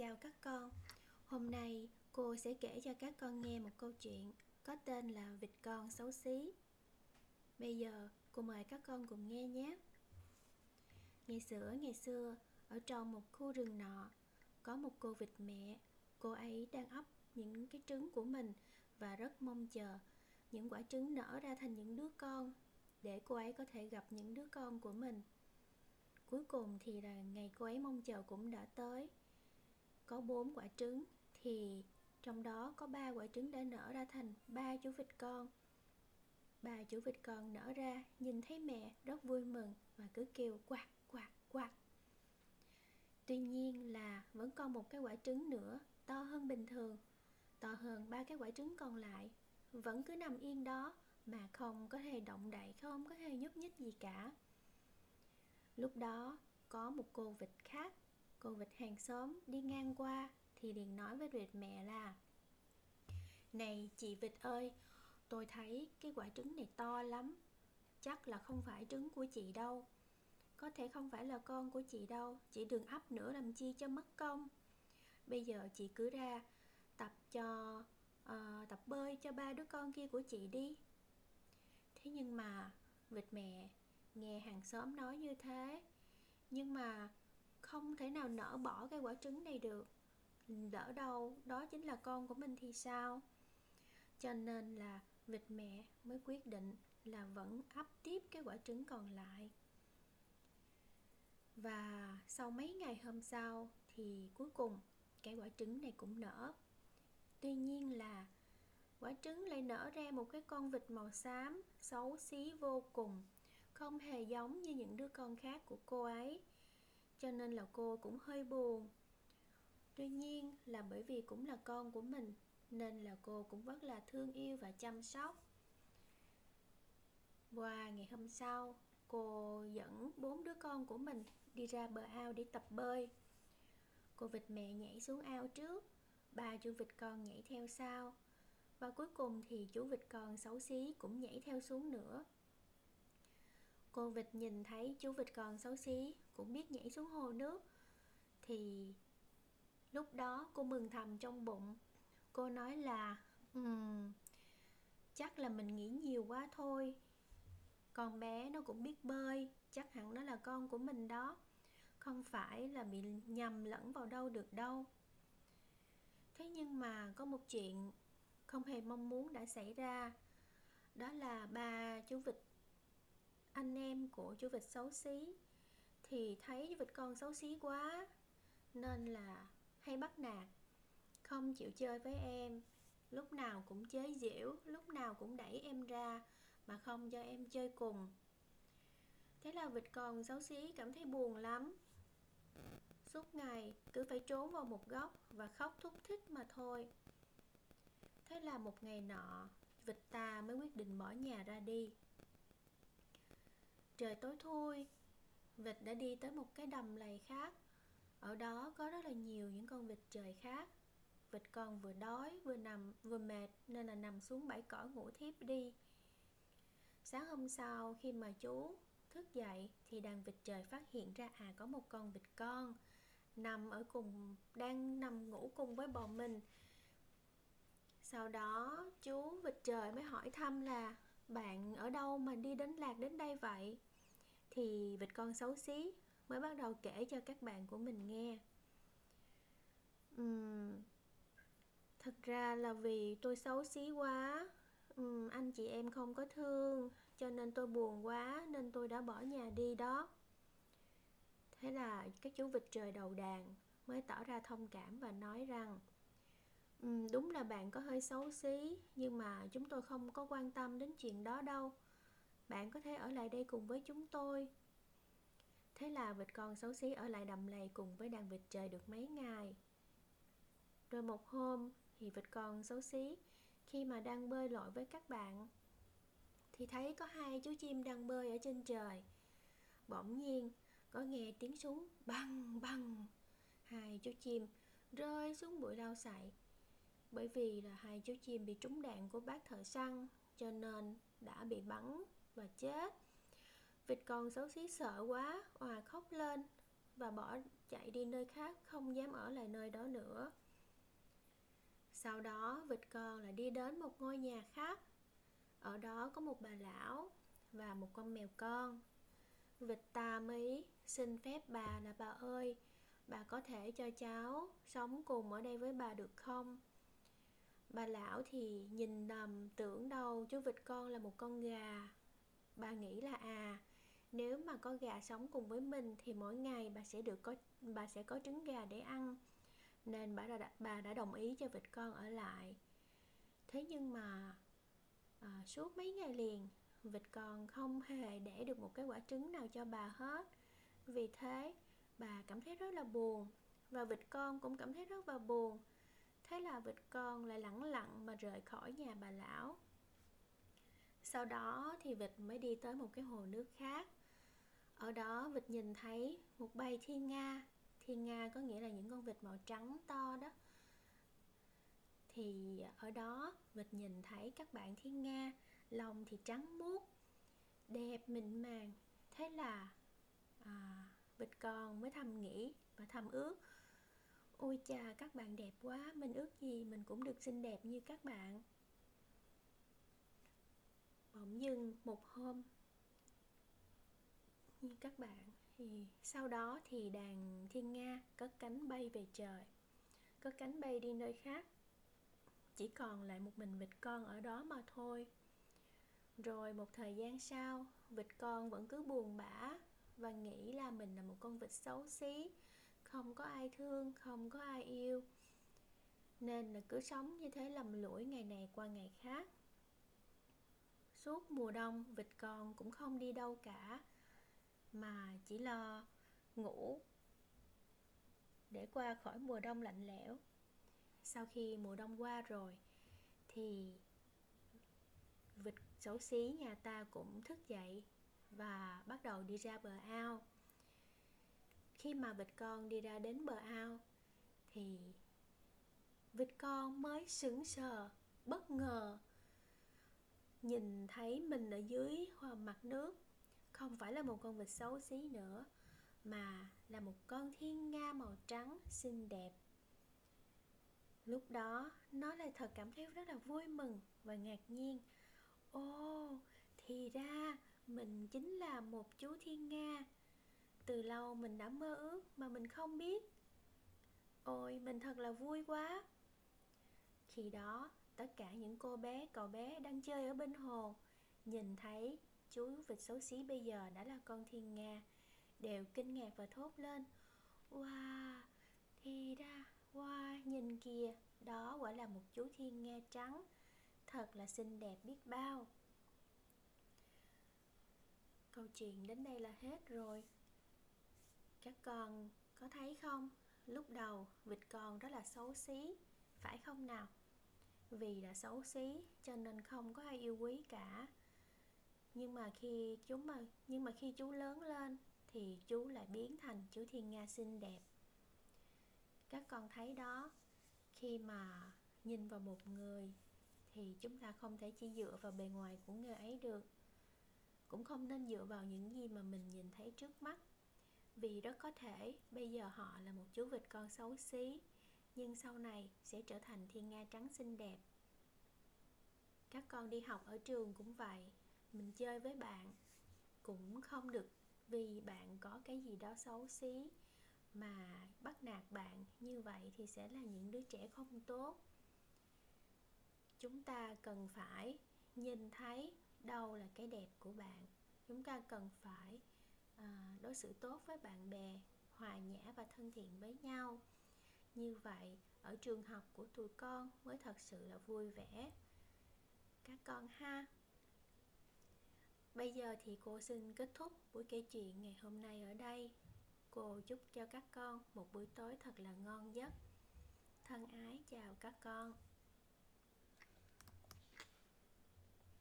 Chào các con. Hôm nay cô sẽ kể cho các con nghe một câu chuyện có tên là Vịt con xấu xí. Bây giờ cô mời các con cùng nghe nhé. Ngày xưa ngày xưa, ở trong một khu rừng nọ, có một cô vịt mẹ. Cô ấy đang ấp những cái trứng của mình và rất mong chờ những quả trứng nở ra thành những đứa con để cô ấy có thể gặp những đứa con của mình. Cuối cùng thì là ngày cô ấy mong chờ cũng đã tới có bốn quả trứng, thì trong đó có ba quả trứng đã nở ra thành ba chú vịt con. Ba chú vịt con nở ra, nhìn thấy mẹ rất vui mừng và cứ kêu quạt quạt quạt. Tuy nhiên là vẫn còn một cái quả trứng nữa, to hơn bình thường, to hơn ba cái quả trứng còn lại. Vẫn cứ nằm yên đó, mà không có hề động đậy, không có hề nhúc nhích gì cả. Lúc đó, có một cô vịt khác Cô vịt hàng xóm đi ngang qua thì liền nói với vịt mẹ là Này chị vịt ơi, tôi thấy cái quả trứng này to lắm Chắc là không phải trứng của chị đâu. Có thể không phải là con của chị đâu Chị đừng ấp nữa làm chi cho mất công. Bây giờ chị cứ ra tập cho uh, tập bơi cho ba đứa con kia của chị đi. Thế nhưng mà vịt mẹ nghe hàng xóm nói như thế Nhưng mà không thể nào nở bỏ cái quả trứng này được. Lỡ đâu, đó chính là con của mình thì sao? Cho nên là vịt mẹ mới quyết định là vẫn ấp tiếp cái quả trứng còn lại. Và sau mấy ngày hôm sau thì cuối cùng cái quả trứng này cũng nở. Tuy nhiên là quả trứng lại nở ra một cái con vịt màu xám, xấu xí vô cùng, không hề giống như những đứa con khác của cô ấy cho nên là cô cũng hơi buồn. Tuy nhiên là bởi vì cũng là con của mình, nên là cô cũng rất là thương yêu và chăm sóc. Qua ngày hôm sau, cô dẫn bốn đứa con của mình đi ra bờ ao để tập bơi. Cô vịt mẹ nhảy xuống ao trước, ba chú vịt con nhảy theo sau, và cuối cùng thì chú vịt con xấu xí cũng nhảy theo xuống nữa. Cô vịt nhìn thấy chú vịt còn xấu xí Cũng biết nhảy xuống hồ nước. Thì lúc đó cô mừng thầm trong bụng. Cô nói là um, Chắc là mình nghĩ nhiều quá thôi. Con bé nó cũng biết bơi Chắc hẳn nó là con của mình đó. Không phải là bị nhầm lẫn vào đâu được đâu. Thế nhưng mà có một chuyện không hề mong muốn đã xảy ra. Đó là ba chú vịt anh em của chú vịt xấu xí. Thì thấy chú vịt con xấu xí quá, nên là hay bắt nạt, không chịu chơi với em. Lúc nào cũng chế giễu, lúc nào cũng đẩy em ra mà không cho em chơi cùng. Thế là vịt con xấu xí cảm thấy buồn lắm. Suốt ngày cứ phải trốn vào một góc và khóc thúc thích mà thôi. Thế là một ngày nọ, vịt ta mới quyết định bỏ nhà ra đi. Trời tối thui, vịt đã đi tới một cái đầm lầy khác. Ở đó có rất là nhiều những con vịt trời khác. Vịt con vừa đói, vừa nằm, vừa mệt nên là nằm xuống bãi cỏ ngủ thiếp đi. Sáng hôm sau khi mà chú thức dậy thì đàn vịt trời phát hiện ra à có một con vịt con nằm ở cùng đang nằm ngủ cùng với bò mình. Sau đó chú vịt trời mới hỏi thăm là bạn ở đâu mà đi đến lạc đến đây vậy? Thì vịt con xấu xí mới bắt đầu kể cho các bạn của mình nghe. Uhm, thật ra là vì tôi xấu xí quá. Uhm, anh chị em không có thương cho nên tôi buồn quá nên tôi đã bỏ nhà đi đó. Thế là các chú vịt trời đầu đàn mới tỏ ra thông cảm và nói rằng um, đúng là bạn có hơi xấu xí nhưng mà chúng tôi không có quan tâm đến chuyện đó đâu bạn có thể ở lại đây cùng với chúng tôi. Thế là vịt con xấu xí ở lại đầm lầy cùng với đàn vịt trời được mấy ngày. Rồi một hôm, thì vịt con xấu xí, khi mà đang bơi lội với các bạn, thì thấy có hai chú chim đang bơi ở trên trời. Bỗng nhiên, có nghe tiếng súng băng băng. Hai chú chim rơi xuống bụi rau sậy, bởi vì là hai chú chim bị trúng đạn của bác thợ săn, cho nên đã bị bắn và chết. Vịt con xấu xí sợ quá òa khóc lên và bỏ chạy đi nơi khác, không dám ở lại nơi đó nữa. Sau đó, vịt con lại đi đến một ngôi nhà khác. Ở đó có một bà lão và một con mèo con. Vịt ta ý xin phép bà là bà ơi, bà có thể cho cháu sống cùng ở đây với bà được không? Bà lão thì nhìn đầm tưởng đâu chú vịt con là một con gà bà nghĩ là à nếu mà có gà sống cùng với mình thì mỗi ngày bà sẽ được có bà sẽ có trứng gà để ăn. Nên bà đã bà đã đồng ý cho vịt con ở lại. Thế nhưng mà à, suốt mấy ngày liền vịt con không hề để được một cái quả trứng nào cho bà hết. Vì thế bà cảm thấy rất là buồn và vịt con cũng cảm thấy rất là buồn. Thế là vịt con lại lẳng lặng mà rời khỏi nhà bà lão sau đó thì vịt mới đi tới một cái hồ nước khác. Ở đó vịt nhìn thấy một bầy thiên nga. Thiên nga có nghĩa là những con vịt màu trắng to đó. Thì ở đó vịt nhìn thấy các bạn thiên nga lông thì trắng muốt đẹp mịn màng. Thế là à, vịt con mới thầm nghĩ và thầm ước ôi chà các bạn đẹp quá mình ước gì mình cũng được xinh đẹp như các bạn bỗng dưng một hôm. Như các bạn, thì sau đó thì đàn thiên nga cất cánh bay về trời cất cánh bay đi nơi khác. Chỉ còn lại một mình vịt con ở đó mà thôi. Rồi một thời gian sau, vịt con vẫn cứ buồn bã và nghĩ là mình là một con vịt xấu xí, không có ai thương, không có ai yêu. Nên là cứ sống như thế lầm lũi ngày này qua ngày khác suốt mùa đông, vịt con cũng không đi đâu cả, mà chỉ lo ngủ để qua khỏi mùa đông lạnh lẽo. Sau khi mùa đông qua rồi thì vịt xấu xí nhà ta cũng thức dậy và bắt đầu đi ra bờ ao. Khi mà vịt con đi ra đến bờ ao thì vịt con mới sững sờ, bất ngờ nhìn thấy mình ở dưới mặt nước, không phải là một con vịt xấu xí nữa, mà là một con thiên nga màu trắng xinh đẹp. Lúc đó, nó lại thật cảm thấy rất là vui mừng và ngạc nhiên. Ồ, thì ra mình chính là một chú thiên nga. Từ lâu mình đã mơ ước mà mình không biết. Ôi, mình thật là vui quá. Khi đó tất cả những cô bé, cậu bé đang chơi ở bên hồ. Nhìn thấy chú vịt xấu xí bây giờ đã là con thiên nga, đều kinh ngạc và thốt lên. Wow, thì ra, wow, nhìn kìa, đó quả là một chú thiên nga trắng, thật là xinh đẹp biết bao. Câu chuyện đến đây là hết rồi. Các con có thấy không? Lúc đầu vịt con rất là xấu xí, phải không nào? Vì là xấu xí, cho nên không có ai yêu quý cả. Nhưng mà khi chú mà, nhưng mà khi chú lớn lên thì chú lại biến thành chú thiên nga xinh đẹp. Các con thấy đó, khi mà nhìn vào một người thì chúng ta không thể chỉ dựa vào bề ngoài của người ấy được. Cũng không nên dựa vào những gì mà mình nhìn thấy trước mắt. Vì rất có thể bây giờ họ là một chú vịt con xấu xí nhưng sau này sẽ trở thành thiên nga trắng xinh đẹp. Các con đi học ở trường cũng vậy, mình chơi với bạn cũng không được vì bạn có cái gì đó xấu xí. Mà bắt nạt bạn như vậy thì sẽ là những đứa trẻ không tốt. Chúng ta cần phải nhìn thấy đâu là cái đẹp của bạn. Chúng ta cần phải à, đối xử tốt với bạn bè, hòa nhã và thân thiện với nhau như vậy, ở trường học của tụi con mới thật sự là vui vẻ. Các con ha. Bây giờ thì cô xin kết thúc buổi kể chuyện ngày hôm nay ở đây. Cô chúc cho các con một buổi tối thật là ngon giấc. Thân ái chào các con.